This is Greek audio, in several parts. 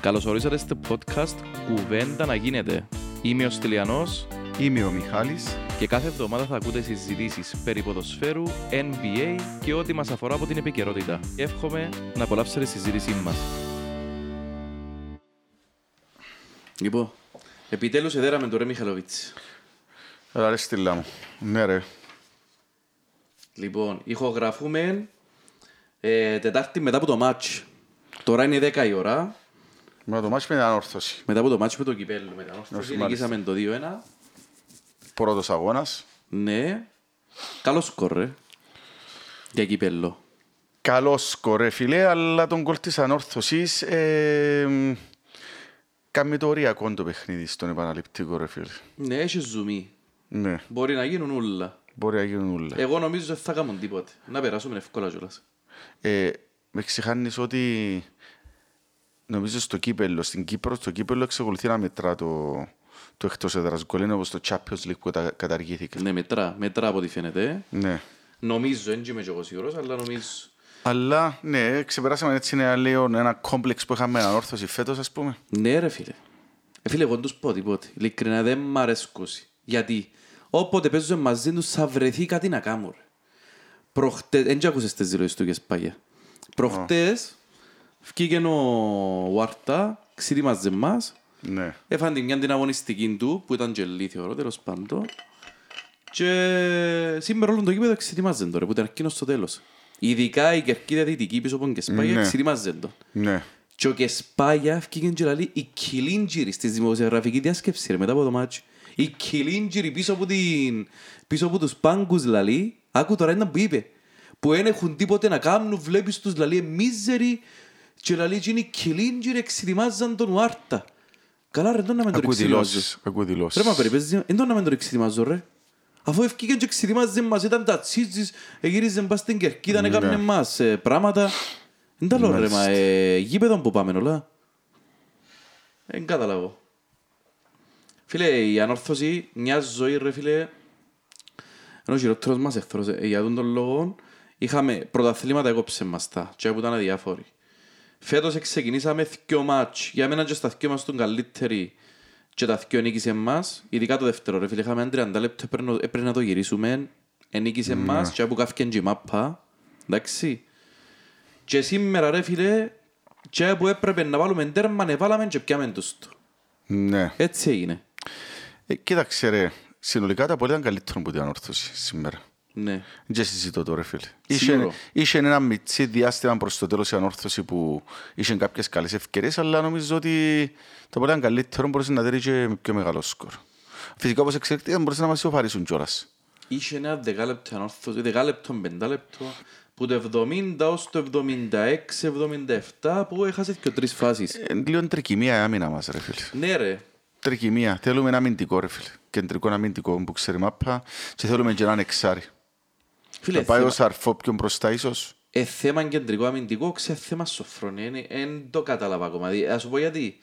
Καλώς ορίσατε στο podcast «Κουβέντα να γίνεται». Είμαι ο Στυλιανός Είμαι ο Μιχάλης. και κάθε εβδομάδα θα ακούτε συζητήσεις περί ποδοσφαίρου, NBA και ό,τι μας αφορά από την επικαιρότητα. Εύχομαι να απολαύσετε τη συζήτησή μας. Λοιπόν, επιτέλους εδέραμε τον Ρε Μιχαλοβίτς. Έλα ρε στυλά μου. Ναι ρε. Λοιπόν, ηχογραφούμε ε, Τετάρτη μετά από το ματς. Τώρα είναι 10 η ώρα. Με το ματς με την Ανόρθωση. Μετά από το ματς με το κυπέλλο. Μετά Μάλιστα. νικήσαμε το 2-1. Πρώτος αγώνας. Ναι. Καλός σκορ, ρε. Για κυπέλλο. Καλός σκορ ρε φίλε, αλλά το γκολ της Ανόρθωσης ε, κάνει το οριακό το παιχνίδι στον επαναληπτικό ρε φίλε. Ναι, έχεις ζουμί. Ναι, Μπορεί να γίνουν όλα. μπορεί να γίνουν όλα. Εγώ νομίζω δεν θα κάνουν τίποτε. Να περάσουμε εύκολα κιόλας. Ε, με ξεχάνεις ότι νομίζω στο κύπελλο, στην Κύπρο, στο κύπελλο εξακολουθεί να μετρά το, το εκτός έδρας γκολ, είναι όπως το Champions League που τα- καταργήθηκε. Ναι, μετρά. Μετρά από ό,τι φαίνεται. ε. Ναι. Νομίζω, δεν είμαι και εγώ σίγουρος, αλλά νομίζω... Αλλά ναι, ξεπεράσαμε έτσι ένα, λέω, ένα κόμπλεξ που είχαμε ανόρθωση φέτος, ας πούμε. Ναι ρε φίλε. Ε, φίλε, εγώ δεν τους πω τίποτε. Ειλικρινά δεν μ' αρέσκουσει. Γιατί όποτε παίζουν μαζί τους θα βρεθεί κάτι να κάνουν. ρε. Προχτές, δεν άκουσες τις δηλώσεις του και παγιά. Προχτές, βγήκε ο Βάρτα, ξύδιμαζε μας, Ναι. έφανε την μια την αγωνιστική του, που ήταν γελή θεωρώ, τέλος πάντων. Και σήμερα όλο το κήπεδο ξετοιμάζεν τώρα, που ήταν εκείνος στο τέλος. Ειδικά η κερκίδα δυτική πίσω από τον Κεσπάγια Ναι. ξετοιμάζεν τον. Ναι. Και ο Κεσπάγια έφυγε και λέει η Κιλίντζιρη στη δημοσιογραφική διάσκεψη ρε, μετά από το μάτσο. Η Κιλίντζιρη πίσω από, την... πίσω από τους πάγκους λαλή, άκου τώρα ένα που είπε, που δεν έχουν τίποτε να κάνουν, βλέπεις τους λαλή μίζεροι και λαλή και είναι η Κιλίντζιρη εξετοιμάζαν τον Ουάρτα. Καλά ρε, τον να με τον Ακούω εξετοιμάζω. δηλώσεις. Ακούω δηλώσεις. Ρε μα περιπέζει, δεν τον να με τον εξετοιμάζω ρε. Αφού έφυγε και εξετοιμάζε μας, ήταν τα τσίτζις, γύριζε μπας στην κερκίδα, Ναι. έκαμε μας ε, πράγματα. Δεν τα λέω ρε, μα ε, γήπεδο που πάμε όλα. Δεν καταλάβω. Φίλε, η ανόρθωση, μια ζωή ρε φίλε, ενώ ο χειρότερος μας εχθρός, ε, για τον τον λόγο, είχαμε πρωταθλήματα έκοψε μας τα, και που ήταν αδιάφοροι. Φέτος ξεκινήσαμε δυο μάτς. Για μένα και στα δυο μας τον καλύτεροι και τα δυο νίκησε μας. Ειδικά το δεύτερο ρε φίλε, είχαμε ένα 30 λεπτό, έπρεπε να- έπρεπε να το γυρίσουμε. Ενίκησε μας και που κάφηκε και η μάπα. Εντάξει. Και σήμερα ρε φίλε, και που έπρεπε να βάλουμε τέρμα, να βάλαμε και πιάμε τους του. Ναι. Έτσι έγινε. Ε, κοίταξε ρε, συνολικά τα πολλά ήταν καλύτερο από την ανόρθωση σήμερα. Ναι. Δεν συζητώ τώρα, φίλε. Σίγουρο. Είχε, είχε ένα μιτσί διάστημα προς το τέλος η ανόρθωση που είχε κάποιες καλές ευκαιρίες, αλλά νομίζω ότι τα πολλά ήταν καλύτερο μπορούσε να δει και με πιο μεγάλο σκορ. Φυσικά όπως εξελίχθηκαν μπορούσε να μας ισοφαρίσουν κιόλας. Είχε ένα δεκάλεπτο ανόρθωση, δεκάλεπτο, πεντάλεπτο, που το 70 ως το 76-77 που έχασες και τρεις φάσεις. Ε, λίγο τρικυμία η άμυνα μας, ρε φίλε. Ναι ρε, Τρικυμία. Θέλουμε ένα αμυντικό, ρε φίλε. Κεντρικό αμυντικό που ξέρει μάπα και θέλουμε και έναν εξάρι. Φίλε, Θα πάει ο θέμα, Σαρφό πιο μπροστά ίσως. ε, θέμα κεντρικό αμυντικό, ξέ θέμα σοφρόν, δεν το κατάλαβα ακόμα. Δι- Ας σου πω γιατί.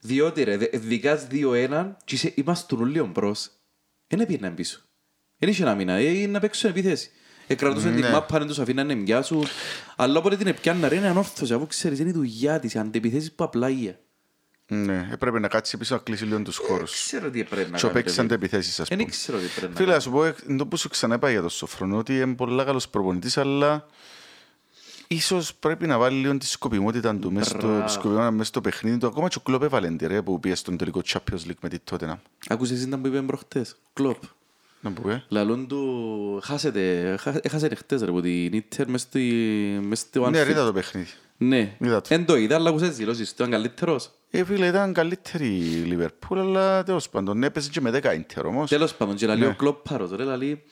Διότι ρε, δε- δικάς 2-1 και είσαι- είμαστε όλοι μπρος. Δεν πήγαιναν πίσω. Δεν είχε να μήνα, ε, να παίξουν επίθεση. Εκρατούσαν την Ναι. μάπα, δεν τους αφήναν να μοιάσουν. Αλλά όποτε την επιάννα ρε είναι ανόρθωση, αφού ξέρεις είναι η δουλειά της, οι αντεπιθέσεις που απλά είχε. Ναι, έπρεπε να κάτσει πίσω να κλείσει λίγο τους χώρους. Ξέρω τι πρέπει να Και ο κάνει. παίξεις αντεπιθέσεις, ας Δεν πούμε. ξέρω τι πρέπει να Φίλε, κάνει. να σου πω, εν το που σου ξαναπάει για το Σοφρονό, ότι είναι πολύ καλός προπονητής, αλλά ίσως πρέπει να βάλει λίγο τη σκοπιμότητα του μέσα στο, Μπράβο. σκοπιμότητα μέσα στο παιχνίδι του. Ακόμα και ο Κλόπ έβαλε τη, ρε, που πήγε στον τελικό Champions League με τη Tottenham. Άκουσες ήταν που είπαμε προχτές. Κλόπ. Να μου πει. Λαλούν του, χάσετε, χα- έχασε χτες ρε, που την Ίντερ μες στη, μες στο Ναι, Anfield. είδα το παιχνίδι. Ναι. Είδα το. Εν το είδα, αλλά ακούσες δηλώσεις, του ήταν καλύτερος. Ε, φίλε, ήταν καλύτερη η Λιβερπούλ, αλλά τέλος πάντων έπαιζε και με 10 ίντερ όμως. Τέλος πάντων, και λαλεί Ναι. ο Κλόπ πάρος, ρε, λαλεί,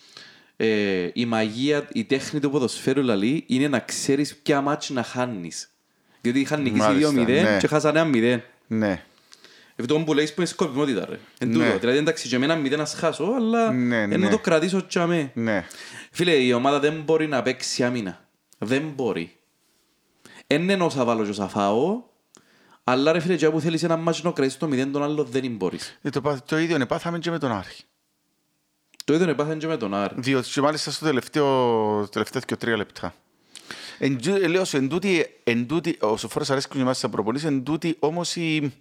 ε, η μαγεία, η τέχνη του ποδοσφαίρου, λαλεί, είναι να ξέρεις ποια μάτς να χάνεις. Διότι είχαν νικήσει Μάλιστα, 2-0 ναι. και χάσανε 1-0. Ναι, Αυτό που λέεις που είναι σκοπιμότητα, ρε. Εν Ναι. τούτο. Δηλαδή, εντάξει, και εμένα 0 να σχάσω, αλλά Ναι, ενώ ναι. το κρατήσω τσάμε. ναι. Φίλε, η ομάδα δεν μπορεί να παίξει άμυνα. Δεν μπορεί. Εν εννοώ θα βάλω και θα φάω, αλλά ρε φίλε, και που θέλεις ένα μάτσο να κρατήσεις το 0 τον άλλο δεν μπορείς. Ε, το, πά- το ίδιο είναι πάθαμε και με τον Άρη. Το ίδιο έπαθαν και με τον Άρη. Διότι και μάλιστα στο τελευταίο, τελευταία και τρία λεπτά. Εν τού- ε, Λέω σου, εν τούτη, εν τούτη, ο Σοφόρος αρέσκουν και εμάς σαν προπονήσεις, εν τούτη όμως η...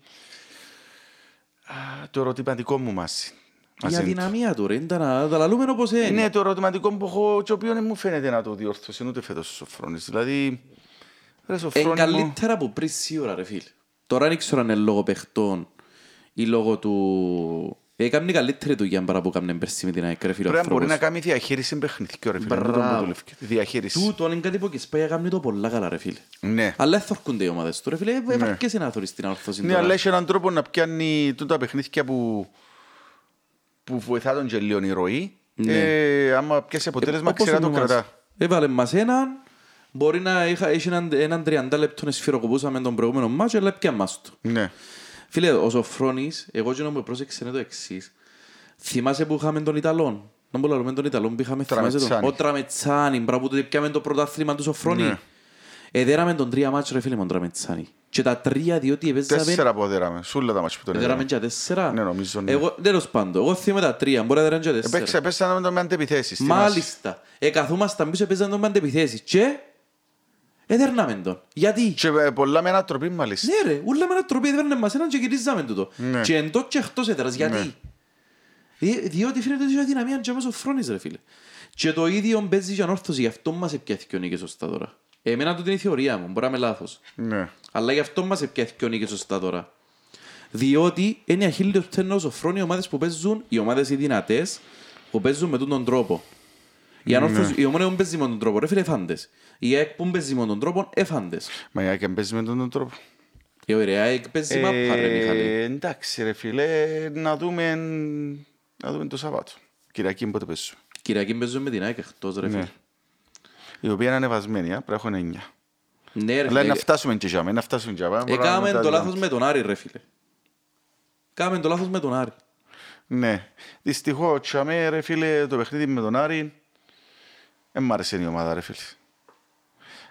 Α, το ερωτηματικό μου μάση. Η Μαζί του. αδυναμία του ρε, ήταν να τα λαλούμε όπως είναι. Ναι, το ερωτηματικό που έχω και ο οποίο δεν μου φαίνεται να το διορθώσει ούτε φέτος ο Σοφρόνης. Δηλαδή, ρε Εν Σοφρόνη μου, καλύτερα από πριν σίγουρα ρε φίλε. Τώρα δεν ξέρω αν είναι λόγω παιχτών ή λόγω του... Έκανε καλύτερη δουλειά παρά που έκανε πέρσι με την ΑΕΚ ρε φίλε ο πρέπει να μπορεί να άνθρωπος. κάνει διαχείριση παιχνιδιού, ρε φίλε. Μπράβο. τούτο που δουλεύει. Διαχείριση. Τούτο είναι κάτι που και σπάει έκανε το πολλά καλά ρε φίλε. Ναι. Αλλά εθορκούνται οι ομάδες του ρε φίλε. Επαρκέσαι να θωρείς την ορθώση Ναι, τώρα. αλλά έχει έναν τρόπο να πιάνει τούτα παιχνίδια που, που βοηθά τον και λίγο η ροή. Ναι. Ε, άμα πιάσει αποτέλεσμα, Όπως ξέρει να το είναι ο μας. κρατά. Έβαλε μας έναν, μπορεί να είχα, έχει έναν, έναν 30 λεπτό σφυροκοπούσαμε τον προηγούμενο μάτσο, αλλά πια μας του. Ναι. Φίλε, ο Σοφρόνης, εγώ και να μου πρόσεξε είναι το εξής. Θυμάσαι που είχαμε τον Ιταλόν; Να μου λέμε τον Ιταλόν που είχαμε, θυμάσαι τον; Τραμετσάνι. Ο Τραμετσάνι, μπράβο του πιάμε το πρωτάθλημα του Σοφρόνη. Ναι. Εδέραμε τον τρία μάτσο ρε φίλε με τον Τραμετσάνι. Και τα τρία διότι έπαιζαμε... Τέσσερα αποδέραμε. Σούλα τα μάτια που τον Εδέραμε έδεραμε. και τέσσερα. Ναι, νομίζω, ναι. Εγώ, τέλος πάντων, εγώ θυμάμαι τα τρία, μπορεί να έδεραν και τέσσερα. Επέξα, πέσανε με τον με αντεπιθέσεις. θυμάσαι. Μάλιστα. Εκαθούμασταν πίσω, παίζαν τον με αντεπιθέσεις. Και έδερναμε τον. Γιατί; Και ε, πολλά με ανατροπή μάλιστα. Ναι ρε, ούλα με ένα τροπή έδερνε μας έναν και γυρίζαμε τούτο. Ναι. Και εντός και εκτός έδερας. Γιατί; Ναι. Δι- Διότι φαίνεται ότι έχει αδυναμία και αμέσως φρόνης ρε φίλε. Και το ίδιο παίζει και ανόρθωση, γι' αυτό μας επιάθηκε ο νίκης σωστά τώρα. Εμένα τούτη είναι η θεωρία μου, μπορεί να είμαι λάθος. Ναι. Αλλά γι' αυτό μας επιάθηκε ο νίκης σωστά τώρα. Διότι είναι αχίλιος πτένος ο φρόνοι οι ομάδες που παίζουν, οι ομάδες οι δυνατές, που παίζουν με τον τρόπο. Η, ανόρθωση, η ομόνια που παίζει με τον τρόπο, ρε φίλε, εφάντες. Η ΑΕΚ που παίζει με τον τρόπο, εφάντες. Μα η ΑΕΚ παίζει με τον τον τρόπο. Η ωραία ΑΕΚ παίζει μάπα, ρε Μιχαλή. Ε, εντάξει ρε φίλε, να δούμε, να δούμε το Σαββάτο. Κυριακή πότε παίζουμε. Κυριακή παίζουμε με την ΑΕΚ εκτός, ρε φίλε. Ναι. Η οποία είναι ανεβασμένη, α, πρέπει να έχουν 9. Ναι, ρε Αλλά φίλε. να φτάσουμε και για να φτάσουμε και για Έκαμε το λάθος με τον Άρη, ρε φίλε. Κάμε το λάθος με τον Άρη. Ναι. Δυστυχώς, τσάμε, ρε φίλε, το παιχνίδι με τον Άρη, δεν μ' άρεσε η ομάδα, ρε φίλε.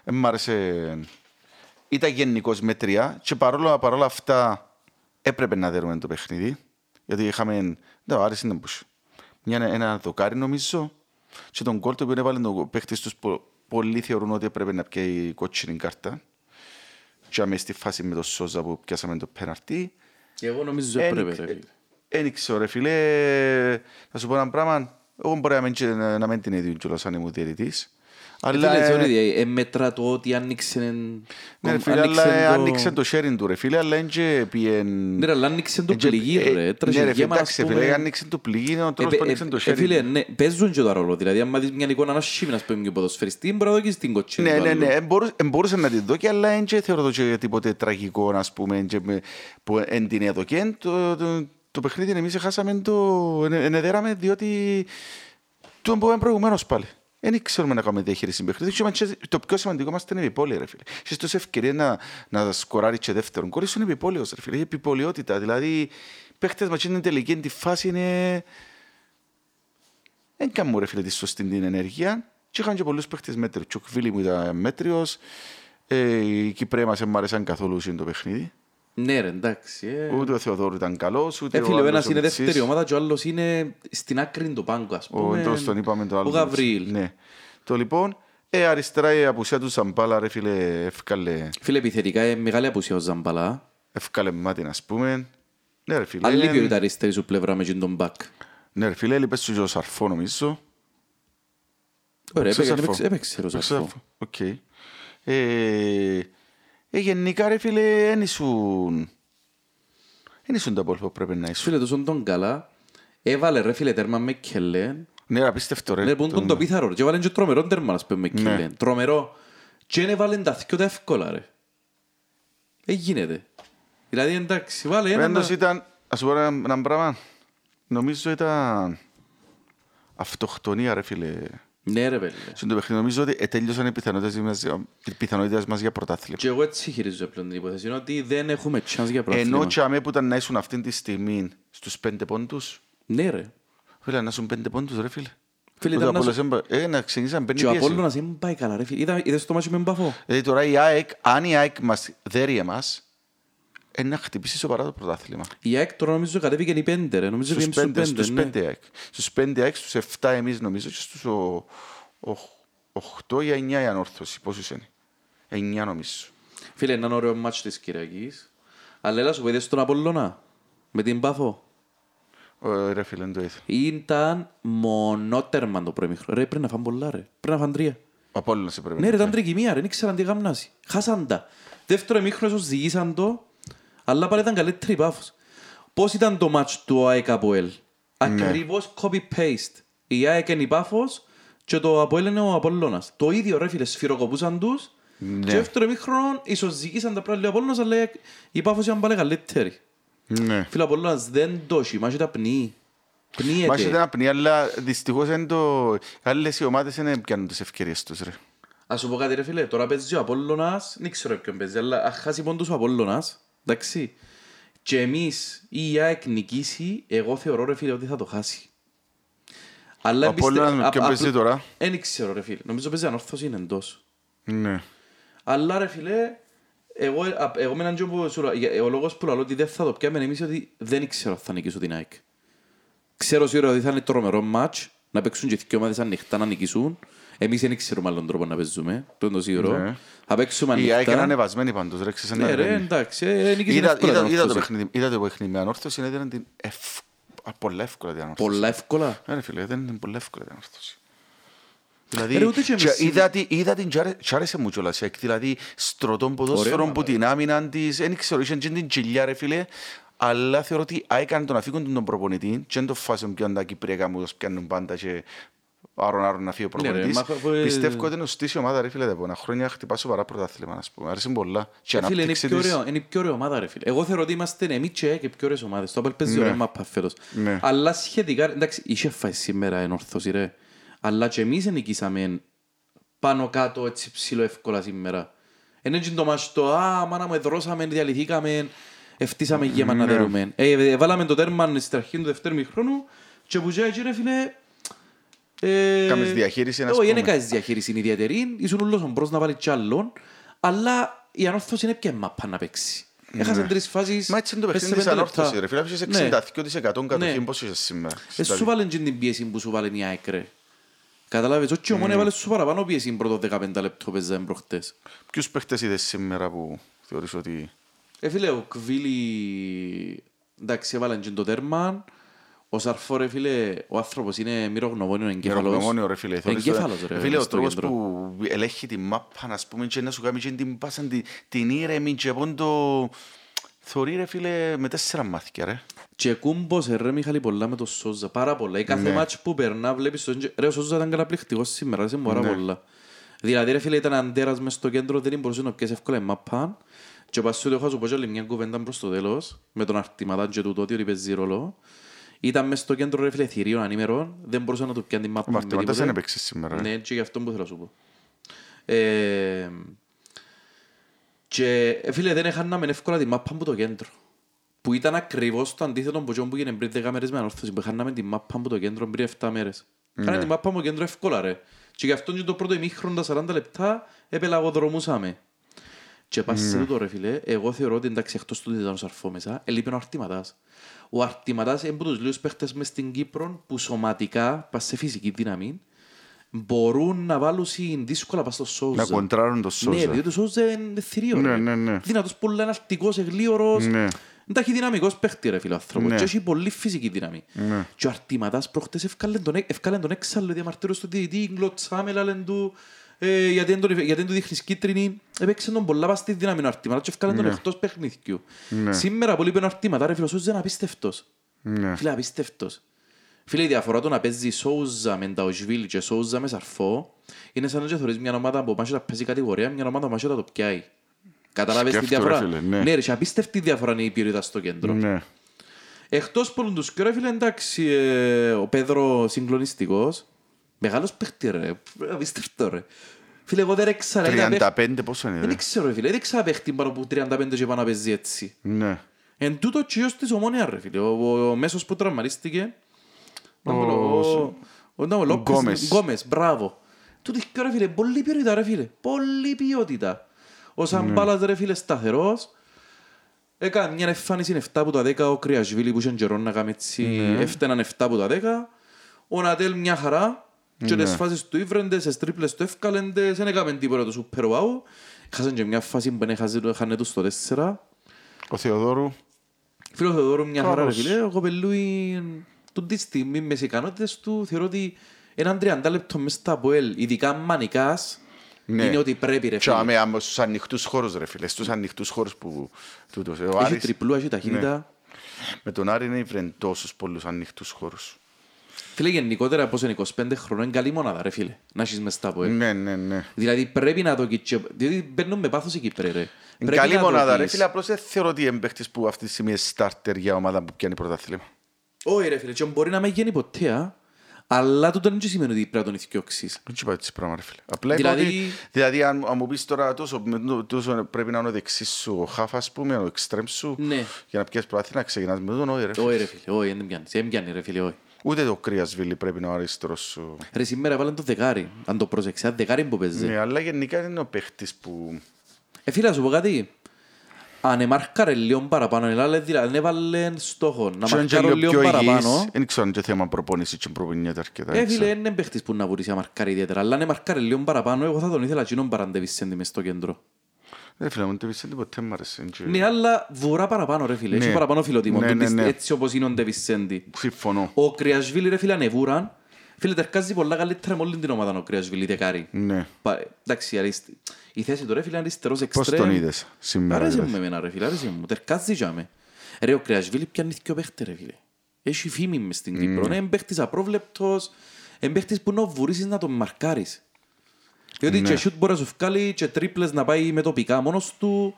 Δεν μ' άρεσε... Ήταν γενικώς μέτρια και παρόλα, παρόλα αυτά έπρεπε να δέρουμε το παιχνίδι. Γιατί είχαμε... Δεν άρεσε να μπούσε. Μια, ένα δοκάρι νομίζω και τον κόλ το οποίο έβαλε το παίχτης τους πο- πολλοί θεωρούν ότι έπρεπε να πιάει κότσινη κάρτα. Και αμέσως στη φάση με το Σόζα που πιάσαμε το πέναρτι. Και εγώ νομίζω Εν- έπρεπε, ρε φίλε. Δεν ξέρω ρε φίλε, θα σου πω ένα πράγμα, εγώ μπορεί να μην, και- να μην την ίδιο κιόλας αν ήμουν διαιτητής. Αλλά, Φίλε, ε, θεωρείτε, ε, μέτρα το ότι άνοιξε... ναι, ρε φίλε, αλλά ε, άνοιξε το sharing του ρε φίλε, αλλά δεν και πιεν... Ναι, ρε, αλλά άνοιξε το εν και- πληγή, ε, ρε. Έτρεχε Ναι ρε φίλε, γέμα, ας εντάξει φίλε, πούμε. άνοιξε το πληγή, είναι ο Ε, τρόπος ε, που άνοιξε το ε, sharing. Φίλε, ναι, παίζουν και το ρόλο. Δηλαδή, αν δεις μια εικόνα, ένας σίμι, να πούμε, και ποδοσφαιριστής, μπορεί να δοκίσεις την κοτσίνη. Ναι, του ναι, άλλου. ναι, εν μπορούσε- εν μπορούσε να την δω και αλλά δεν και θεωρώ το και τίποτε τραγικό, ας πούμε, και με- που εν την έδωκε. Το, το, το παιχνίδι εμείς χάσαμε το, εν- ενεδέραμε διότι το μπορούμε προηγουμένως πάλι. Δεν ξέρουμε να κάνουμε διαχείριση παιχνίδι. Και είμαστε- Το πιο σημαντικό μας είναι η επιπόλαια, ρε φίλε. Έχεις τόση ευκαιρία να, να σκοράρει και δεύτερον. Κόρη σου είναι επιπόλαιος, ρε φίλε. Η επιπολαιότητα. Δηλαδή, οι παίχτες μας είναι τελική τη φάση είναι... Δεν κάνουν ρε φίλε τη σωστή την ενέργεια. Και είχαν και πολλούς παίχτες μέτριους. Και ο Κβίλη μου ήταν μέτριος. Ε, οι Κυπρέοι μας δεν μ' άρεσαν καθόλου σε το παιχνίδι. Ναι, ρε, εντάξει. ε. Ούτε ο Θεοδόρου ήταν καλός, ούτε Ε, φίλε, ο άλλος ένας είναι Μιτσής. δεύτερη ομάδα και ο άλλος είναι στην άκρη του πάγκου, ας Ο πούμε. εντός τον είπαμε το άλλο. Ο Γαβρίλ. Ναι. Το λοιπόν, ε, αριστερά η απουσία του Σαμπάλα, ρε φίλε, εύκαλε, Φίλε, επιθετικά είναι μεγάλη απουσία ο Ζαμπαλά. εύκαλε μάτι, ας πούμε. Ναι, ρε φίλε. Αν λείπει ε, η αριστερή σου πλευρά με τον μπακ. Ναι, ρε φίλε, έλειπες σου και ο Σαρφό, νομίζω. Ωραία, Παίξε έπαιξε- Σαρφό. έπαιξε ο Παίξε Σαρφό. Σαρφό. Οκ. Ε, ε, γενικά, ρε φίλε, δεν ήσουν... Δεν ήσουν τα πόλη που πρέπει να ήσουν. Φίλε, τόσο τον καλά. Έβαλε ρε φίλε τέρμα με κελέν. Ναι, απίστευτο, ρε. Ναι, που Το- τον το πίθαρο. Και έβαλε και τρομερό τέρμα, ας πούμε, με Ναι. κελέν. Τρομερό. Και είναι βάλε τα θκιο τα εύκολα, ρε. Δεν γίνεται. Δηλαδή, εντάξει, βάλε ένα... Πάντως να- ήταν, ας σου πω ένα, ένα πράγμα, νομίζω ήταν αυτοκτονία ρε φίλε. Ναι, ρε, παιδί. Στον το παιχνίδι νομίζω ότι τέλειωσαν οι πιθανότητες μας, οι πιθανότητες μας για πρωτάθλημα. Και εγώ έτσι χειρίζω πλέον την υπόθεση. Είναι ότι δεν έχουμε chance για πρόθυμα. Ενώ τσάμε που ήταν να ήσουν αυτή τη στιγμή στους πέντε πόντους, Ναι, ρε. φίλε να ήσουν πέντε πόντους ρε φίλε. Φίλε, Ούτε ήταν να Απόλλωνας σου- έμπα- Ε, να ξεκινήσαν πέντε Και ο πίεση. Απόλλωνας δεν πάει καλά, ρε φίλε. Είδα- Είδες το μάτσο με μπαφό. Δηλαδή τώρα η ΑΕΚ, αν η ΑΕΚ μας δέρει εμάς, ε, να χτυπήσει σοβαρά το πρωτάθλημα. Η ΑΕΚ τώρα νομίζω κατέβηκε οι πέντε, ρε. Νομίζω Στους ότι είναι πέντε, στους ναι. πέντε ΑΕΚ. Στους πέντε ΑΕΚ, στους εφτά εμείς νομίζω και στους ο- ο- οχτώ ή εννιά η ανόρθωση. Πόσους είναι. Εννιά νομίζω. Φίλε, είναι ένα ωραίο μάτσο της Κυριακής. Αλλά έλα σου πω, είδες τον Απολλώνα με την Πάφο. Ε, Ρε φίλε, δεν το είδα. Ήταν μονότερμα το προημίχρονο. Ρε, πρέπει να φάνε πολλά ρε. Πρέπει να φάνε τρία. Ο Απόλλωνας έπρεπε Ναι να ρε, ήταν φάει. τρικυμία ρε, δεν ήξεραν τι γαμνάσει. Χάσαν τα. Δεύτερο ημίχρονο ίσως ζυγίσαν το, αλλά πάλι ήταν καλύτερη η Πάφος. Πώς ήταν το μάτς του ΑΕΚ Αποέλ; Ακριβώς copy-paste. Η ΑΕΚ είναι η Πάφος και το Αποέλ είναι ο Απολλώνας. Το ίδιο ρε φίλε, σφυροκοπούσαν τους Ναι. και δεύτερο ημίχρονο ίσως ζυγίσαν τα πράγματα ο Απολλώνας, αλλά η Πάφος ήταν πάλι καλύτερη. Ναι. Φίλε, ο Απολλώνας δεν το έχει, μάχει τα πνίγει. Μα έχετε Πνίγεται. ένα πνί, αλλά δυστυχώς είναι το... Άλλες οι ομάδες δεν πιάνουν τις ευκαιρίες τους, ρε. Ας σου πω κάτι ρε φίλε, τώρα παίζει ο Απόλλωνας, δεν ξέρω ποιον παίζει, αλλά αν χάσει πόντους ο Απόλλωνας, εντάξει, και εμείς ή η ΑΕΚ νικήσει, εγώ θεωρώ ρε φίλε ότι θα το χάσει. Αλλά Ο Απόλλωνας με ποιον παίζει τώρα; Δεν ξέρω ρε φίλε, νομίζω παίζει ανόρθωση είναι εντός. Ναι. Αλλά ρε φίλε, εγώ, α- εγώ με έναν τζο που σου λέω, για- ο λόγος που λέω ότι δεν θα το πιάμε εμείς είναι ότι δεν ξέρω αν θα νικήσω την ΑΕΚ. Ξέρω σίγουρα ότι θα είναι τρομερό μάτς, να παίξουν και δύο ομάδες ανοιχτά να νικήσουν. Εμείς δεν ξέρουμε άλλον τρόπο να παίζουμε, το είναι το σίγουρο. Ναι. Θα παίξουμε Η ΑΕΚ είναι ανοιχτά. ανεβασμένη πάντως, ρε, ξέρεις, Ναι είναι ρε, ρένι. εντάξει, ε, νίκησε Είδα, εύκολα είδα, την είδα, το ανόρθωση. παιχνίδι, είδα το παιχνίδι με ανόρθωση, είναι ήταν την ευ... α, πολλά εύκολα την ανόρθωση. Πολλά εύκολα. Ναι, ρε φίλε, δεν είναι πολλά εύκολα την ανόρθωση. Δηλαδή, Ρε, ούτε και και εμείς είδα, τη- είδα την, και άρε- και άρεσε μου κιόλας, εκ, δηλαδή στρωτών ποδόσφαιρων Ωραία, που την άμυναν της, δεν ξέρω, είχε και την κοιλιά ρε φίλε, αλλά θεωρώ ότι έκανε το να φύγουν τον προπονητή και δεν το φάσουν πιαν τα κυπριακά μου, τους πιάνουν πάντα και άρον άρον να φύγει ο Ναι, ρε, προπονητής. μα αφού, ε, Πιστεύω ότι είναι ο στήσιο ομάδα ρε φίλε, τα επόμενα χρόνια χτυπά σοβαρά πρωτάθλημα, ας πούμε. Άρεσε μου πολλά. Και Ε, η Φίλε, είναι η ανάπτυξη πιο της- ωραία- είναι η πιο ωραία ομάδα ρε φίλε. Εγώ θεωρώ ότι είμαστε εμείς και και πιο ωραίες ομάδες. Το Apple παίζει Ναι. ωραία μάπα φέτος. Ναι. Αλλά σχετικά, εντάξει, είχε φάει σήμερα ενόρθωση ρε. Αλλά και εμείς νικήσαμε πάνω κάτω έτσι ψηλό εύκολα σήμερα. Είναι έτσι το μάτς το «Α, μάνα μου, εδρώσαμε, διαλυθήκαμε, ευτύσαμε γέμα να Ναι. δερούμε». Ε, ε, βάλαμε το τέρμα στην αρχή του δευτέρου μηχρόνου και που έτσι ρε φίλε... ε, Κάμες διαχείριση, ας Όχι, δεν πούμε. έκανες διαχείριση ιδιαίτερη, ήσουν ούλος ο μπρος να βάλει κι άλλον, αλλά η ανόρθωση είναι πια μάπα να παίξει. Έχασε τρεις φάσεις, Ναι. Μα έτσι είναι το μέσα παιχνίδι σε της πέντε λεπτά. ανόρθωσης ρε φίλε. Έχεις Ναι. 62% κατοχή, Ναι. πώς είσαι σήμερα. Ε, σου βάλουν και την πίεση που σου βάλουν οι ΑΕΚ, ρε. Καταλάβες, όχι Ναι. ο Μόνοι έβαλε σου παραπάνω πίεση πρώτο 15 λεπτό παίζαμε προχτές. Ποιους παίχτες είδες σήμερα που θεωρείς ότι... Ε, φίλε, ο Κβίλη, εντάξει, έβαλαν και το τέρμα. Ο Σαρφό, ρε φίλε, ο άνθρωπος είναι μυρογνωμόνιο εγκέφαλος. Μερογνωμόνιο ρε φίλε. Θεωρείς Εγκέφαλος, το- ρε, Φίλε, ο στο τρόπος κέντρο. που ελέγχει τη μάπα, ας πούμε, και να σου κάνει και την πάσαν τη- την ήρεμη και πόντο... Θωρεί ρε φίλε με τέσσερα μάθηκια ρε. Και κούμπωσε ρε Μιχάλη πολλά με το Σόζα, πάρα πολλά. Η κάθε Ναι. μάτς που περνά βλέπεις τον... Ρε ο Σόζα ήταν καταπληκτικός σήμερα, άρεσε μου πάρα Ναι. πολλά. Δηλαδή ρε φίλε ήταν αντέρας μες στο κέντρο, δεν μπορούσε να πιέσει εύκολα η μάπα. Και πας σου το έχω να σου πω και άλλη μια κουβέντα προς το τέλος, με τον αρτηματά και τούτο ότι παίζει ρόλο. Ήταν μες στο κέντρο ρε φίλε θηρίων ανήμερων, δεν μπορούσε να του πιάνει τη μάπα Ο με Μαρτιμαντάς τίποτε. δεν έπαιξε σήμερα. ρε. Ναι, και γι' αυτό που θέλω να σου πω. Ε, και ε, φίλε, δεν έχαναμε εύκολα τη μάπα από το κέντρο. Που ήταν ακριβώς το αντίθετο από εκείνο που έγινε πριν 10 μέρες με ανόρθωση. Που έχαναμε τη μάπα από το κέντρο πριν 7 μέρες. Είχαμε τη μάπα από το κέντρο εύκολα ρε. Και γι' αυτό και το πρώτο ημίχρονο τα 40 λεπτά επελαγοδρομούσαμε. Και πας σε τούτο ρε φίλε, εγώ θεωρώ ότι εντάξει εκτός του ότι ήταν ο Σαρφό μέσα, έλειπε ο Αρτηματάς. Ο Αρτηματάς είναι από τους λίγους παίχτες μες στην Κύπρο που σωματικά, πας σε φυσική δύναμη, μπορούν να βάλουν συν δύσκολα πας στο Σόουζα. Να κοντράρουν το Ναι, Σόζα. διότι ο Σόουζα είναι θηρίο. Ναι, ρε. ναι, ναι. Δυνατός πολύ εναλλακτικός, εγλίωρος. Ναι. Είναι ταχυδυναμικός παίχτη ρε φίλε ο άνθρωπος. Ναι. Και έχει πολύ φυσική δύναμη. Ναι. Και ο Αρτηματάς προχτές ευκάλεν τον, έ- ευκάλεν τον έξαλλο διαμαρτύρος του διαιτητή, γκλωτσάμε λαλεν του, ε, γιατί δεν τον- γιατί δεν του δείχνεις κίτρινη. Έπαιξε τον πολλά πας στη δύναμη ο Αρτηματάς και ευκάλεν τον Ναι. εκτός παιχνίδιου. Ναι. Σήμερα που λείπει ο Αρτηματά ρε φίλε ο Σόουζα είναι απίστευτος. Ναι. Φίλε, απίστευτος. Φίλε, η διαφορά του να παίζει Σόουζα με Νταοσβίλ και Σόουζα με Σαρφό είναι σαν να και θωρείς μια ομάδα που μάχει να παίζει κατηγορία, μια ομάδα που μάχει να το πιάει. Καταλάβες τη Σκέφτομαι, διαφορά; ρε φίλε, ναι. ναι, ρε, και απίστευτη διαφορά είναι η ποιότητα στο κέντρο. Ναι. Εκτός που τους και ρε φίλε, εντάξει, ε, ο Πέδρο συγκλονιστικός, μεγάλος παίχτη ρε, απίστευτο ρε. Φίλε, εγώ δεν έξαρα, ένα παίχτη- 35 πόσο είναι δεν ρε; ξέρω ρε φίλε, δεν έξαρα παίχτη πάνω από 35 και πάνω να παίζει έτσι. Ναι. Εν τούτο τσίος της ομόνια ρε φίλε. Ο, ο, ο μέσος που τραυματίστηκε. Ο- Ο, ο, ο, ο, ο Λόπες, Γκόμες. Γκόμες, μπράβο. Τούτη και ρε φίλε, πολύ ποιότητα ρε φίλε. Πολύ ποιότητα. Ο Σαμπάλας ρε φίλε σταθερός. Έκανε μια εμφάνιση 7 από τα 10 ο Κρυασβίλη που είχε καιρό να κάνει έτσι. Έφταναν 7 από τα 10. Ο Νατέλ μια χαρά. Και τις φάσεις του ήβρεντες, τις τρίπλες του εύκαλεντες, δεν έκαμε τίποτα το σούπερ wow. Χάσαν και μια φάση που έχανε τους στο 4. Ο Θεοδόρου, Φίλο Θεοδόρου μια χαρά ρε Καλώς. φίλε, ο Κοπελούι του τη στιγμή με τις ικανότητες του θεωρώ ότι έναν 30 λεπτό μες στα ΑΠΟΕΛ, ειδικά μανικάς, Ναι. είναι ότι πρέπει ρε και φίλε. άμε άμα στους ανοιχτούς χώρους ρε φίλε, στους ανοιχτούς χώρους που τούτος. Ο Έχει Άρης, τριπλού, έχει ταχύτητα. με τον Άρη είναι βρεν τόσους πολλούς ανοιχτούς χώρους. Φίλε, γενικότερα πώς είναι 25 χρονών, είναι καλή μονάδα ρε φίλε, να έχεις μες στα ΑΠΟΕΛ. Ναι, ναι, ναι. Δηλαδή πρέπει να το κοιτσε, διότι μπαίνουν με πάθος οι Κύπροι ρε. Είναι Πρέπει καλή να το μονάδα ρε δεις. φίλε, απλώς δεν θεωρώ ότι είναι παίχτης που αυτή τη στιγμή είναι starter για ομάδα που πιάνει πρωτάθλημα. Όχι ρε φίλε, και μπορεί να μην γίνει ποτέ, α, αλλά τούτο δεν σημαίνει ότι πρέπει να τον ηθιώξεις. Δεν είπα έτσι πράγμα ρε φίλε. Απλά Δηλαδή- δηλαδή... ότι, δηλαδή αν, αν μου πεις τώρα τόσο, με το- τόσο πρέπει να είναι ο δεξής σου ο χάφ ας πούμε, ο εξτρέμ σου, Ναι. για να πιάσεις πρωτάθλημα να ξεκινάς με τον όχι ρε φίλε. Όχι ρε φίλε, όχι, δεν πιάνεις, δεν πιάνει ρε φίλε, όχι. Ούτε το Κρύασβίλη πρέπει να είναι ο αριστερός σου. Ρε σήμερα βάλαν το δεκάρι, αν το προσέξεις, ένα δεκάρι που παίζει. Ναι, αλλά γενικά είναι ο παίχτης που... Ε, φίλε, να σου πω κάτι. Αν εμάρκαρε λίγο παραπάνω, δηλαδή δηλαδή, αν έβαλε στόχο να Και είναι και μαρκάρω λίγο λίγο πιο παραπάνω, υγιής. Δεν ξέρω αν είναι και θέμα προπόνησης και προπονιέται αρκετά. ε, δεν φίλε, ξέρω. είναι παίχτης που να μπορείς να μαρκάρει ιδιαίτερα, αλλά αν εμάρκαρε λίγο παραπάνω, εγώ θα τον ήθελα εκείνον παράντε Βισέντη μες στο κέντρο. Ρε φίλε, μου το πεις ποτέ μ' άρεσε. και- Ναι, αλλά βουρά παραπάνω ρε φίλε, Ναι. έχει παραπάνω φιλοτιμό, Ναι, ναι, ναι. έτσι όπως είναι ο Ντεβισέντη. Συμφωνώ. Ο Κρυασβίλη ρε φίλε ανεβούραν, φίλε τερκάζει πολλά καλύτερα με όλη την ομάδα ο Κρυασβίλη δεκάρι. Ναι. Πα- Εντάξει, αριστη- η θέση του ρε φίλε αριστερός Πώς εξτρέμ. τον είδες σήμερα. Άρεσε μου δηλαδή. εμένα ρε φίλε, άρεσε μου. Τερκάζει για με. Ρε ο Κρεασβίλη πιάνει δυο παίχτες ρε φίλε. Έχει φήμη μες στην Κύπρο. Είναι παίχτης απρόβλεπτος. Είναι παίχτης που να βουρίσεις να τον μαρκάρεις. Διότι Ναι. και σιούτ μπορεί να σου βγάλει και τρίπλες να πάει με τοπικά μόνος του.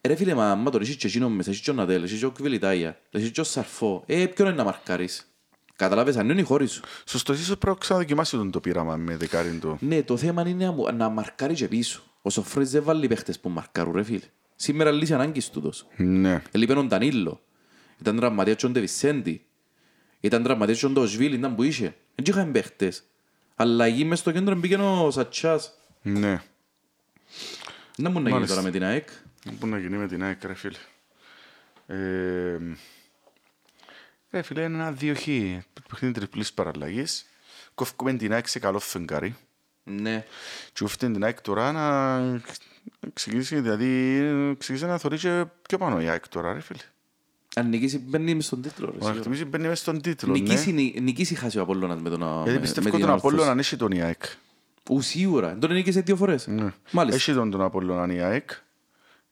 Ε, Ρε φίλε, μα, μα τώρα έχεις και εκείνον μέσα, έχεις και ο Νατέλ, έχεις και ο Κβιλιτάια, έχεις και ο Σαρφό. Ε, ποιον είναι να μαρκάρεις; Καταλάβες, αν είναι η χώρη σου. Σωστός, ίσως πρέπει να ξαναδοκιμάσει τον το πείραμα με δεκάριν του. Ναι, το θέμα είναι να, μου- να μαρκάρει και πίσω. Ο Σοφρόνης δεν βάλει παίχτες που μαρκάρουν, ρε φίλε. Σήμερα λύση ανάγκης τούτος. Ναι. Έλειπε ο Ντανίλο. Ήταν τραυματίας και ο Ντεβισέντη. Ήταν τραυματίας και ο Ντοσβίλ, ήταν που είχε. Δεν είχαν παίχτες. Αλλαγή μες στο κέντρο μπήκε ο Σατσάς. Ναι. Δεν μπορεί να γίνει Μάλιστα. τώρα με την ΑΕΚ. Πού να γίνει με την ΑΕΚ, ρε φίλε. Ε, ρε φίλε, είναι ένα δύο χ. Παιχνίδι τριπλής παραλλαγής. Κόφκουμε την ΑΕΚ σε καλό φεγγάρι. Ναι. Και ούφτεν την ΑΕΚ τώρα να ξεκινήσει, δηλαδή, ξεκινήσει να θωρεί και πιο πάνω η ΑΕΚ τώρα, ρε φίλε. Αν νικήσει μπαίνει μες στον τίτλο. ρε, Ο σίγουρα. Αρτεμίζης μπαίνει μέσα στον τίτλο, ναι. Νικήσει, νι- νικήσει χάσει ο Απόλλωνας με τον Γιατί με- πιστεύω με τον την Απόλλωνα Ορθώση. αν έχει τον η ΑΕΚ. Ου, σίγουρα. Τον νίκησε δύο φορές. Ναι. Μάλιστα. Έχει τον τον Απόλλωνα η ΑΕΚ.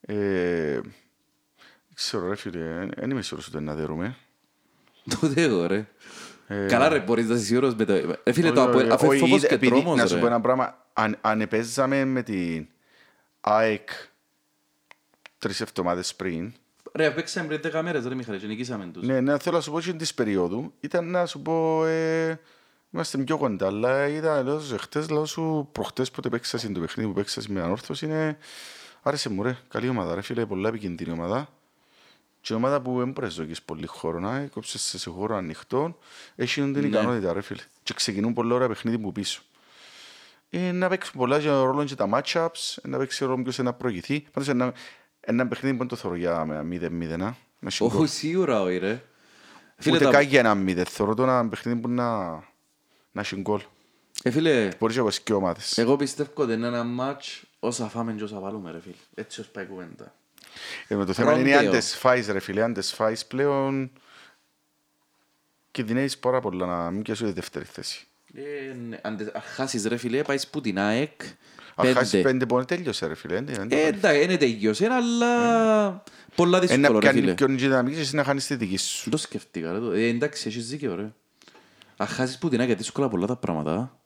Ε, Δεν ξέρω ρε φίλε, δεν είμαι σίγουρος ότι να δέρουμε. Τότε εγώ, ρε. Ε, Καλά ρε, μπορείς να είσαι σίγουρος με το... Ε, φίλε, το όχι, όχι, Απο- αφού όχι, φόβος είδα- και επειδή, τρόμος, Να σου πω ρε. ένα πράγμα, αν, αν επέζαμε με την ΑΕΚ τρεις εβδομάδες πριν, Ρε, παίξαμε πριν δέκα μέρες, ρε Μιχάλη, και νικήσαμε τους. ναι, ναι, θέλω να σου πω και της περίοδου, ήταν να σου πω, ε, είμαστε πιο κοντά, αλλά είδα, λέω σου, χτες, λέω σου, προχτές πότε παίξα στην το παιχνίδι που παίξα με ανόρθωση, είναι, άρεσε μου ρε, καλή ομάδα ρε φίλε, πολλά επικίνδυνη ομάδα. Και ομάδα που δεν μπορείς να δοκίσεις πολύ χώρο να έκοψες σε σε χώρο ανοιχτό, έχει την Ναι. ικανότητα ρε φίλε. Και ξεκινούν πολλά ωραία παιχνίδι που πίσω. Ε, να παίξουν πολλά και ρόλο και τα matchups, ε, να παίξει ρόλο ποιος να προηγηθεί. Πάντως ένα, ένα παιχνίδι που δεν το θεωρώ για με 0-0, να έχει γκολ. Όχι, σίγουρα όχι, ρε. Φίλε, Ούτε τα- καν για ένα 0, θεωρώ το ένα παιχνίδι που να, να έχει γκολ. Ε, φίλε, Μπορείς να και ομάδες. εγώ πιστεύω ότι είναι ένα μάτς όσα φάμε και όσα βάλουμε, ρε φίλε. Έτσι ως πάει η κουβέντα. Ε, με το θέμα είναι αν Ρόντεο. τες φάεις ρε φίλε, αν τες φάεις πλέον κινδυνεύεις πάρα πολλά να μην πιάσουν τη δεύτερη θέση. Ε, ναι, αν τε- αν χάσεις, ρε φίλε, πάεις που την ΑΕΚ, Αν χάσεις πέντε. πέντε πόνοι τέλειωσε ρε φίλε. δεν- δεν το Ε, κάνεις. εντάξει, είναι τελειώσει, αλλά πολλά Ένα δύσκολο, ρε πιάνει φίλε. πιο δυναμική και εσύ να χάνεις τη δική σου. Δεν το σκεφτήκα, ρε. το- Ε, εντάξει, έχεις δίκιο, ρε. Αν χάσεις που την ΑΕΚ, δύσκολα πολλά τα πράγματα.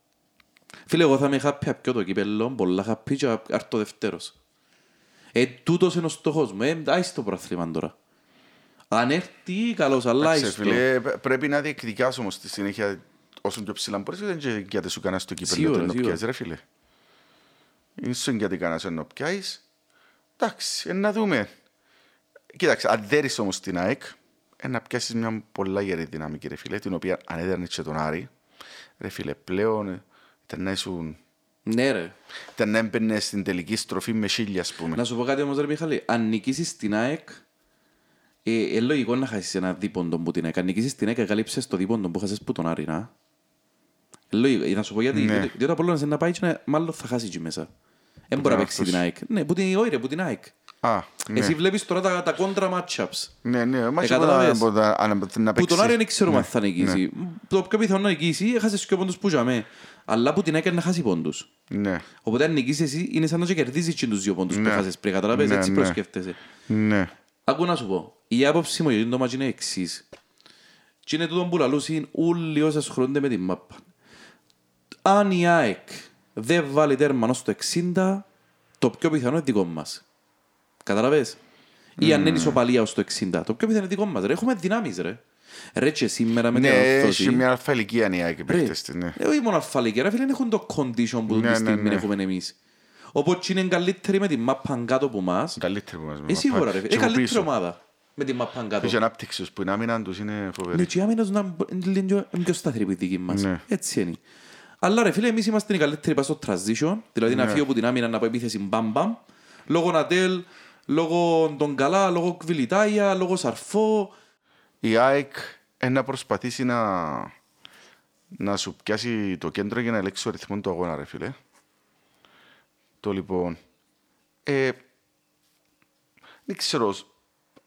Φίλε, εγώ θα είμαι happy απ' πιο το κύπελλο, πολλά happy και άρτω δευτέρος. Ε, τούτος είναι ο στόχος μου. Ε, άιστο το πρόθλημα τώρα. Αν έρθει, καλώς, αλλά Εντάξει, άιστο. φίλε, π- πρέπει να διεκδικάς όμως στη συνέχεια όσο πιο ψηλά μπορείς, δεν και γιατί σου κάνεις το κύπελλο Σίγουρα, το να σίγουρα. πιάσεις ρε φίλε. Ίσον γιατί κάνεις να πιάσεις. Εντάξει, ε, να δούμε. Κοίταξε, αν δέρεις όμως την ΑΕΚ, ε, να πιάσεις μια πολλά γερή δυναμική ρε φίλε, την οποία αν έδερνες και τον Άρη, ρε φίλε, πλέον ε, ήταν να ήσουν Ναι, ρε. ήταν να έμπαινε στην τελική στροφή με χίλια, ας πούμε. Να σου πω κάτι όμως, ρε Μιχάλη. Αν νικήσεις την ΑΕΚ, ε, είναι λογικό να χάσεις ένα δίποντο που την ΑΕΚ. Αν νικήσεις την ΑΕΚ, εγκαλύψες το δίποντο που χάσεις που τον Άρη, να. Ε, λογικό. Ε, Να σου πω γιατί. Ναι. Διότι- Διότι ο Απόλλωνας είναι να πάει και να- μάλλον θα χάσει εκεί μέσα. Δεν μπορεί να παίξει την ΑΕΚ. Ναι, που την, όχι ρε, που την ΑΕΚ. Α, ναι. Εσύ βλέπεις τώρα τα, τα κόντρα matchups. Ναι, ναι, μα Ε, και κατάλαβες. να- να- να- να Που τον παίξεις. Άρη δεν ξέρουμε αν θα νικήσει. Το πιο πιθανό να νικήσει, έχασες και πόντους που είχαμε. Αλλά που την έκανε να χάσει πόντους. Ναι, Οπότε αν νικήσεις εσύ, είναι σαν να και κερδίζεις και τους δύο πόντους που Ναι. έχασες πριν. Καταλάβες, Ναι, έτσι ναι. προσκέφτεσαι. ναι. Άκου να σου πω, η άποψη μου για το μάτι είναι εξής. Και είναι τούτο που λαλούσαν όλοι όσοι ασχολούνται με την μάπα. Αν η ΑΕΚ δεν βάλει τέρμα ως το 60, το πιο πιθανό είναι δικό μας. Καταλαβες; Ή αν είναι ισοπαλία ως το 60, το πιο πιθανό είναι δικό μας. Ρε, έχουμε δυνάμεις ρε. Ρε και σήμερα με την Ναι, ανορθώση. έχει μια αλφα ηλικία η ΑΕΚ οι Ρε, παίκτες της, ναι. ε, όχι μόνο αλφαλική, ρε φίλε, δεν έχουν το condition που Ναι, τη ναι, στιγμή ναι. έχουμε εμείς. Οπότε είναι καλύτεροι με την μάπα κάτω από εμάς. Καλύτερη που μας Ε, σίγουρα ρε φίλε. Και Ε, από καλύτερη πίσω. ομάδα με την μάπα κάτω. Και η ανάπτυξη τους που η άμυνα τους είναι Ναι, φοβερή. και η άμυνας να είναι λίγο πιο σταθερή που η δική μας. Ναι. Έτσι είναι. Αλλά ρε φίλε, εμείς είμαστε οι καλύτεροι πας στο transition, δηλαδή Ναι. να φύγω από την άμυνα να πω επίθεση μπαμ μπαμ, λόγω Νατέλ, λόγω τον Καλά, λόγω Κβιλιτάια, λόγω Σαρφό. Η ΑΕΚ ε, να προσπαθήσει να, να σου πιάσει το κέντρο για να ελέγξει ο ρυθμό του αγώνα, ρε φίλε. Το λοιπόν. Ε, δεν ξέρω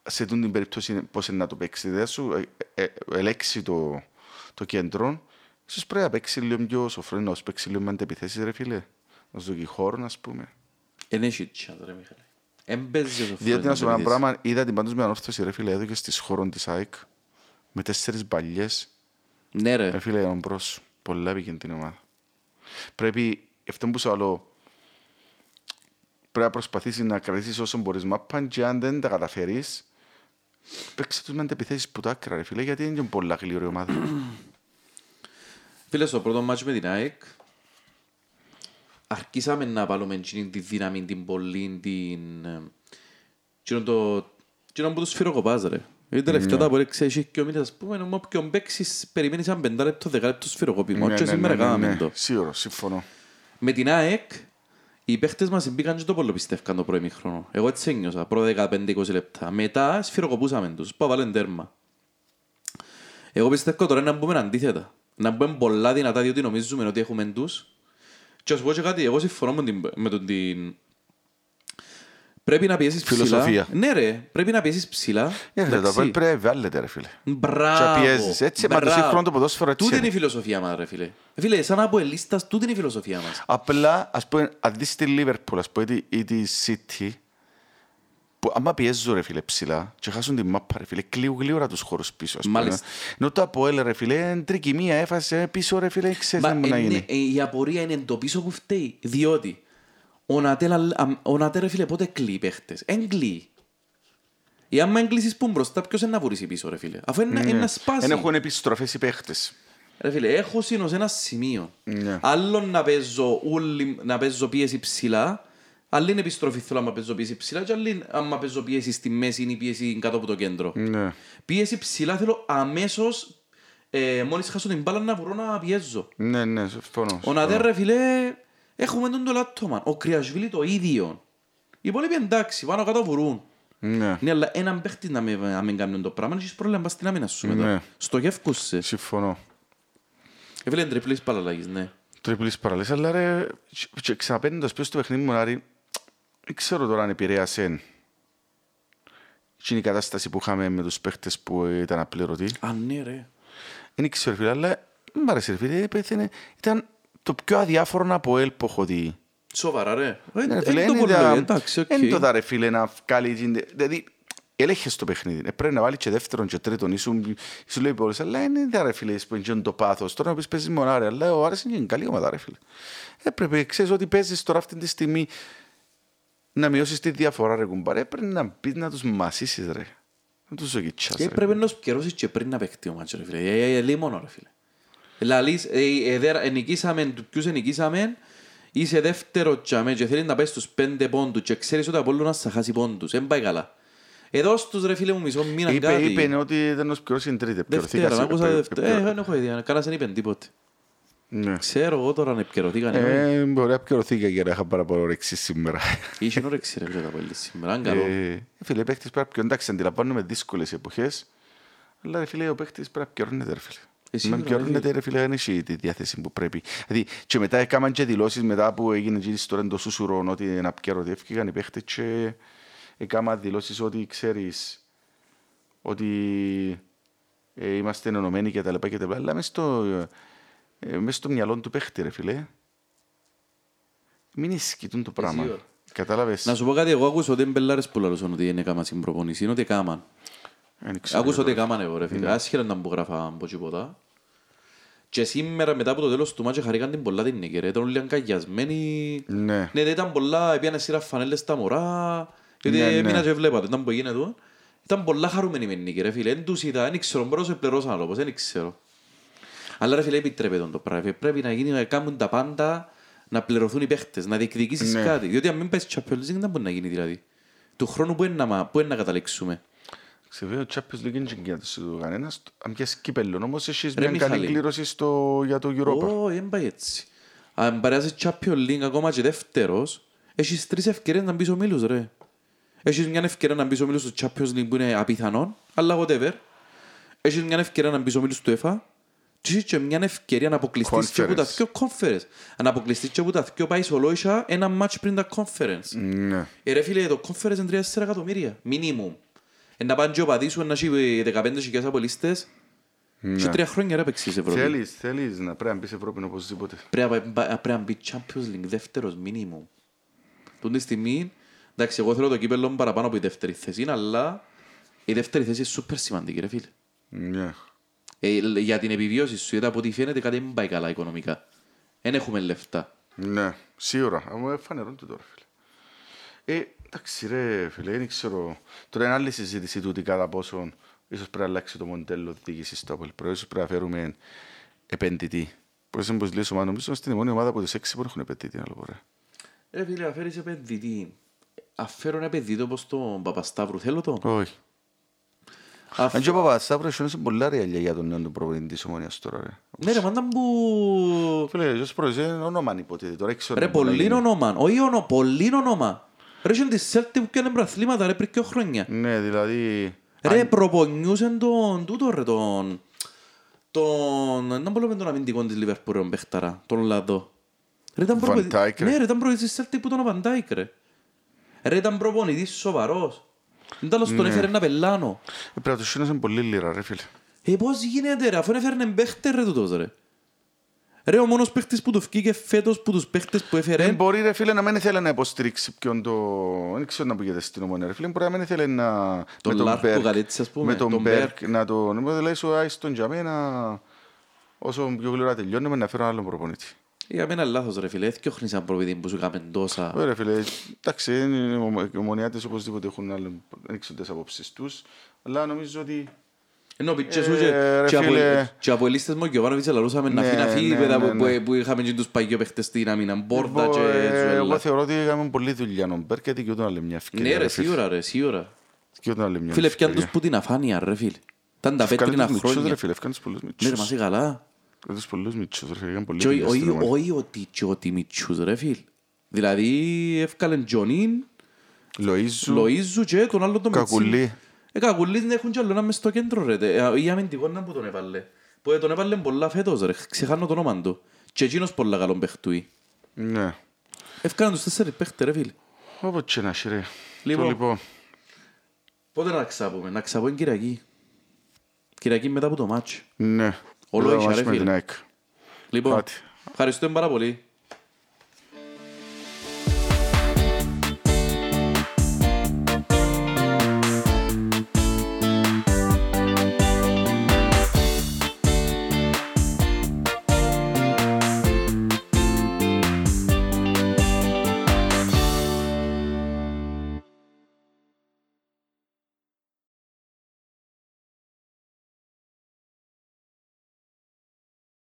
σε τούτη την περίπτωση πώς είναι να το παίξει. Δεν σου ε, ε, ελέγξει το, το κέντρο. Ίσως πρέπει να παίξει λίγο πιο σοφρό, να σου παίξει λίγο με αντεπιθέσεις, ρε φίλε. Να σου δώσει χώρο, ας πούμε. Εν έχει τσιάτ ρε Μιχαλή. Εν παίζει όσο Διότι να σου πω ένα επίθεση. πράγμα, είδα την πάντως με ανόρθωση, ρε φίλε, εδώ και στις χώρων της ΑΕΚ, με τέσσερις μπαλιές, Ναι ρε. Ρε φίλε, ήταν μπρος. Πολλά πήγαινε την ομάδα. Πρέπει, αυτό που σου λέω, πρέπει να προσπαθήσεις να κρατήσεις όσο μπορείς μάπαν και αν δεν τα καταφέρεις, παίξε τους με αντεπιθέσεις που τα άκρα, ρε φίλε, γιατί είναι και πολλά γλυόρη ομάδα. Φίλες, στο πρώτο μάτσο με την ΑΕΚ, αρχίσαμε να βάλουμε εκείνη τη δύναμη, την πολλή, την... ε, εκείνο το... εκείνο που το σφυροκοπάς, ρε. Γιατί τελευταία τα μπορεί ξέρεις και ο μήνες, ας πούμε, με όποιον παίξεις, περιμένεις ένα πεντάλεπτο, δεκάλεπτο σφυροκόπημα. Ναι, Και ναι, σήμερα ναι, ναι, κάναμε ναι. το. Σίγουρο, συμφωνώ. Με την ΑΕΚ, οι παίχτες μας μπήκαν και το πολύ πιστεύκαν το πρώτο ημίχρονο. Εγώ έτσι ένιωσα, πρώτα 15-20 λεπτά. Μετά σφυροκοπούσαμε τους, πάω βάλεν τέρμα. Εγώ πιστεύω τώρα να μπούμε αντίθετα. Να μπούμε πολλά δυνατά διότι νομίζουμε ότι έχουμε τους. Και ας πω και κάτι, εγώ συμφωνώ με, την, με τον την... Πρέπει να πιέσεις ψηλά. Φιλοσοφία. Ναι ρε, πρέπει να πιέσεις ψηλά. Για φίλε, το Εντάξει. Αποέλ πρέπει να βάλετε, ρε φίλε. Μπράβο. Και πιέζεις. Έτσι, μα το μπράβο. σύγχρονο το ποδόσφαιρο έτσι Τούτη είναι είναι. η φιλοσοφία μας ρε φίλε. Φίλε, σαν από ελίστας, τούτη είναι η φιλοσοφία μας. Απλά, ας πούμε, αν δεις τη Liverpool, ας πούμε, ή- ή τη City, που άμα πιέζουν ρε φίλε ψηλά και χάσουν την μάπα ρε φίλε, κλείουν γλύωρα τους χώρους πίσω ας πούμε. Μάλιστα. Ενώ το Αποέλ ρε φίλε, εν τρικυμία έφασε πίσω ρε φίλε, ξέρεις Μα να μου να είναι- γίνει. ε, η απορία είναι το πίσω που φταίει. Διότι ο Νατέλ, αλ- αμ- ο Νατέλ ρε φίλε, πότε κλείει παίχτες; Εν κλείει. Ή άμα εγκλείσεις που μπροστά, ποιος είναι να βουρήσει πίσω ρε φίλε; Αφού είναι, είναι να σπάσει. Εν έχουν επιστροφές οι παίχτες. Ρε φίλε, έχω σύνος ένα σημείο. Ναι. Άλλο να παίζω, ούλη, να παίζω πίεση ψηλά, άλλη είναι επιστροφή θέλω να παίζω πίεση ψηλά και άλλη άμα παίζω πίεση στη μέση είναι η πίεση κάτω από το κέντρο. Ναι. Πίεση ψηλά θέλω αμέσως, ε, μόλις χάσω την μπάλα να βρω να πιέζω. Ναι, ναι, συμφωνώ. Ο Νατέρ ρε φίλε, έχουμε τον το λάττομα. Ο Κρυασβίλη το ίδιο. Οι υπόλοιποι εντάξει, πάνω κάτω βουρούν. Ναι, Ναι, αλλά έναν παίχτη να μην, να μην κάνουν το πράγμα, έχεις πρόβλημα πας στην άμυνα σου μετά. Ναι. Στοχεύκουσαι. συμφωνώ. Ε, φίλε, τριπλής παραλλαγής, ναι. Τρίπλης παραλύς, αλλά ρε, και- και ξαναπαίνοντας πίσω στο παιχνίδι μου, Άρη, δεν ξέρω τώρα αν επηρέασε εκείνη η κατάσταση που είχαμε με τους παίχτες που ήταν απλήρωτοι. Α, ναι ρε. Δεν ξέρω, φίλε, αλλά μ' άρεσε, ρε φίλε, πέθανε. Ήταν το πιο αδιάφορο από ελ που έχω δει. Σοβαρά ρε. Ε, Ναι, ε, φίλε, το είναι πολύ, τα- εντάξει, οκ. είναι το δα, ρε φίλε, να βγάλει... την- Δηλαδή, ελέγχες το παιχνίδι. Ε, Πρέπει να βάλεις και δεύτερον και τρίτον. Ήσουν, σου λέει πολλές, αλλά είναι δα, ρε φίλε, που είναι το πάθος. Τώρα να πεις παίζεις με τον Άρη, αλλά ο Άρης είναι καλή ομάδα, ρε φίλε. Έπρεπε, ξέρεις ότι παίζεις τώρα αυτή τη στιγμή να μειώσεις τη διαφορά, ρε κουμπάρε. Πρέπει να μπεις να τους μασίσεις, ρε. Να τους ζωγιτσάς, Και ρε. πρέπει να σπικερώσεις και πριν να παίχτει ο μάτσο ρε φίλε. Ε, ε, ε, Λίμωνο ρε φίλε. Λαλείς, ε, ε, δέρα- ενικήσαμε, ποιους ενικήσαμε, είσαι δεύτερο τσάμε και θέλεις να πάει στους πέντε πόντους και ξέρεις ότι ο Απόλλωνας θα χάσει πόντους. Δεν πάει καλά. Εδώ στους ρε φίλε μου μισό μήνα Είπε, κάτι. είπε ότι δεν nos πληρώσει την τρίτη. Δευτέρα, Επικαιρωθήκα άκουσα σε- Δευτέρα. Ε, δεν έχω ιδέα. Κανένας δεν είπε τίποτε. Ναι. Ξέρω εγώ τώρα αν επικαιρωθήκαν. Ε, μπορεί να επικαιρωθήκα για να είχα πάρα πολύ όρεξη σήμερα. Είχε όρεξη ρε φίλε τα πέλη σήμερα. Αν καλό. Ε, φίλε, οι παίχτες πρέπει να πιω, εντάξει, αντιλαμβάνομαι δύσκολες εποχές, αλλά ρε φίλε, ο παίχτης πρέπει να πιωρώνεται, ρε φίλε. Εσύ Με ρε, πιόρνεται ρε φίλε, δεν έχει τη διάθεση που πρέπει. Δηλαδή και μετά έκαναν και δηλώσεις μετά που έγινε και η ιστορία το σουσουρόν ότι να πιερωτεύκηκαν οι παίχτες και έκαναν δηλώσεις ότι ξέρεις ότι ε, είμαστε ενωμένοι και τα λοιπά και τα λοιπά. Αλλά μες στο, ε, μες στο μυαλό του παίχτη ρε φίλε μην ισχύτουν το πράγμα. σίγουρα. Κατάλαβες. Να σου πω κάτι, εγώ άκουσα ότι είναι μπελάρες που λαλούσαν ότι είναι κάμα στην προπονήση, είναι ότι κάμαν. Δεν ξέρω Άκουσα ότι τώρα. κάμαν εγώ ρε φίλε, άσχερα να μου γράφα από τίποτα. Και σήμερα μετά από το τέλος του μάτια χαρήκαν την πολλά την νίκη ρε, ήταν όλοι αγκαγιασμένοι. Ναι. Ναι, ήταν πολλά, έπιανε σειρά φανέλες στα μωρά, γιατί Ναι, ναι. έμεινα και βλέπατε, ήταν που γίνεται. Ήταν πολλά χαρούμενοι με την νίκη ρε φίλε, δεν τους είδα, δεν ξέρω, μπορώ να σε πληρώσαν άλλο, δεν ξέρω. Αλλά ρε φίλε, επιτρέπεται το πράγμα. Πρέπει να γίνει να κάνουν τα πάντα, να πληρωθούν οι παίχτες, να διεκδικήσεις Ναι. κάτι. Διότι αν μην πες Champions League δεν μπορεί να γίνει δηλαδή. Του χρόνου που είναι να, μα- που είναι να καταλήξουμε. Ξέρω, ο Champions League είναι για το κανένας. Αν πιάσεις κύπελλον, όμως έχεις Ρε, μια καλή Μιχάλη. κλήρωση στο, για το Europa. Όχι, δεν πάει έτσι. Αν παρέασεις Champions League ακόμα και δεύτερος, έχεις τρεις ευκαιρίες να μπεις ο Μίλους, ρε. Έχεις μια ευκαιρία να μπεις ο Μίλους στο Champions League που είναι απίθανον, αλλά whatever. Έχεις μια ευκαιρία να μπεις ο Μίλους του ΕΦΑ και έχεις και μια ευκαιρία να αποκλειστείς και από τα Conference. δύο conference. Να αποκλειστείς και από τα δύο πάει σολόισα ένα match πριν τα conference. Ναι. Ε, ρε φίλε, το conference είναι 3-4 εκατομμύρια, minimum. Ε, να πάνε και ο παδί σου να έχει 15.000 απολύστες και τρία χρόνια ρε παίξεις Ευρώπη. Θέλεις, θέλεις να πρέπει να μπεις Ευρώπη οπωσδήποτε. Πρέπει να πα- πρέπει να μπει Champions League δεύτερος minimum. Τούτη τη στιγμή, εντάξει, εγώ θέλω το κύπελλο μου παραπάνω από η δεύτερη θέση, αλλά η δεύτερη θέση είναι σούπερ σημαντική, ρε φίλε. Ναι. Ε, λ- για την επιβίωση σου, γιατί από ό,τι φαίνεται κάτι δεν πάει καλά οικονομικά. Δεν έχουμε λεφτά. Ναι, σίγουρα. Αλλά φανερώνται τώρα, φίλε. Ε, εντάξει ρε φίλε, δεν ξέρω. Τώρα είναι άλλη συζήτηση τούτη κατά πόσον ίσως πρέπει να αλλάξει το μοντέλο διοίκησης στο Apple Pro. Ίσως πρέπει να φέρουμε επενδυτή. Πώς είναι πως λέει ομάδα, νομίζω στην μόνη ομάδα από τους έξι που έχουν επενδυτή, να το πω ρε. Ρε φίλε, αφαίρεις επενδυτή. Αφαίρω ένα επενδυτή όπως τον Παπασταύρου, θέλω το. Όχι. Αφ- Αν και ο Παπασταύρος είναι πολλά ρεαλιά για τον νέο του προπονητή της ομόνιας τώρα ρε. Ναι ρε, μάντα που... Φίλε, ως πρόεδρος είναι όνομα υποτίθεται. Τώρα ξέρω Ρε, να μπορεί να πολύ γίνει. όνομα. Όχι όνομα, πολύ όνομα. Ρε, είχε τη Celtic που έκανε πρωταθλήματα, ρε, πριν δύο χρόνια. Ναι, δηλαδή... Ρε, προπονιούσαν τον τούτο ρε, τον... Τον... Δεν μπορούμε τον αμυντικό της Λιβερπούλ, τον παίχταρα, τον Λαδό. Ρε, ήταν Van προπονητής... Dijk, ρε. Ναι, ρε, ήταν προπονητής της Celtic που τον Van Dijk, ρε. Ρε, ήταν προπονητής σοβαρός. Δεν τέλος Ναι. τον έφερε ένα πελάνο. Ε, Πρέπει να του σύνωσαν πολύ λίρα ρε φίλε. Ε, πώς γίνεται ρε, αφού έφερε παίχτε ρε τούτος ρε. Ρε, ο μόνος παίχτης που του φκήκε φέτος που τους παίχτες που έφερε... Δεν μπορεί ρε φίλε να μην ήθελε να υποστηρίξει ποιον το... Δεν ξέρω να πήγαινε στην ομονία ρε φίλε. Μπορεί να μην ήθελε να... Τον με τον Λάρκο Μπέρκ- Γαλίτση, ας πούμε, Με τον τον Μπέρκ να το... Ναι, δηλαδή σου άιστον για μένα... Όσο πιο γλυρά τελειώνουμε να φέρω άλλον προπονητή. Για μένα λάθος ρε φίλε, έτσι όχνεις έναν προπονητή που σου κάμε τόσα... Ωραία φίλε, εντάξει, είναι- οι ομονιάτες οπωσδήποτε έχουν άλλον... Δεν ξέρω τις απόψεις τους. Αλλά νομίζω ότι... Ενώ πίτσε Ε, σου ρε και- και φίλε. απο- και από ελίστες μου και ο Βάνοβιτς λαλούσαμε να Ναι, φύγει να φύγει ναι, μετά ναι, που- ναι. που- που είχαμε και τους παγιό παίχτες στην άμυνα, Μπόρδα Εγώ, και ε, Εγώ Ζουέλα. θεωρώ ότι έκαμε πολλή δουλειά ο Μπέρκ γιατί και όταν άλλη μια ευκαιρία. Ναι ρε, φίλε. σίγουρα ρε, σίγουρα. Και όταν άλλη μια Φίλε, πιάν ευκαιρία. τους που την αφάνεια ρε φίλε. Ήταν τα Ευκάλε πέτρινα τους μητσούς, χρόνια. ρε φίλε, ευκάλε τους πολλούς Ναι ρε, μητσούς. μας είσαι καλά. Ευκάλε τους πολλούς μητσούς, ρε φίλε, είχαν πολλή Και όχι- δουλειά στην όχι- ομάδα. Όχι ότι και ότι μητσούς ρε φίλε. Δηλαδή έφκαλεν Τζονίν, Λοΐζου, Λοΐζου και τον άλλο τον Μιτσί. Κακουλή. Ε, Κακουλής δεν έχουν κι άλλο ένα μες στο κέντρο ρε. Ε, Η αμυντικό να που τον έβαλε. Που ε, τον έβαλε πολλά φέτος ρε. Ξεχάνω το όνομα του. Και εκείνος πολλά καλό παίχτουι. Ναι. Έφκαναν τους τέσσερις παίχτες ρε φίλε. Όποτε και να έχει, ρε. Λοιπόν. Το λοιπόν. Πότε να ξάπουμε. Να ξαπούμε Κυριακή. Κυριακή μετά από το μάτς. Ναι. Όλο Τώρα είχε, μας ρε με την φίλε. ΑΕΚ. Λοιπόν, Πάτε. ευχαριστούμε πάρα πολύ.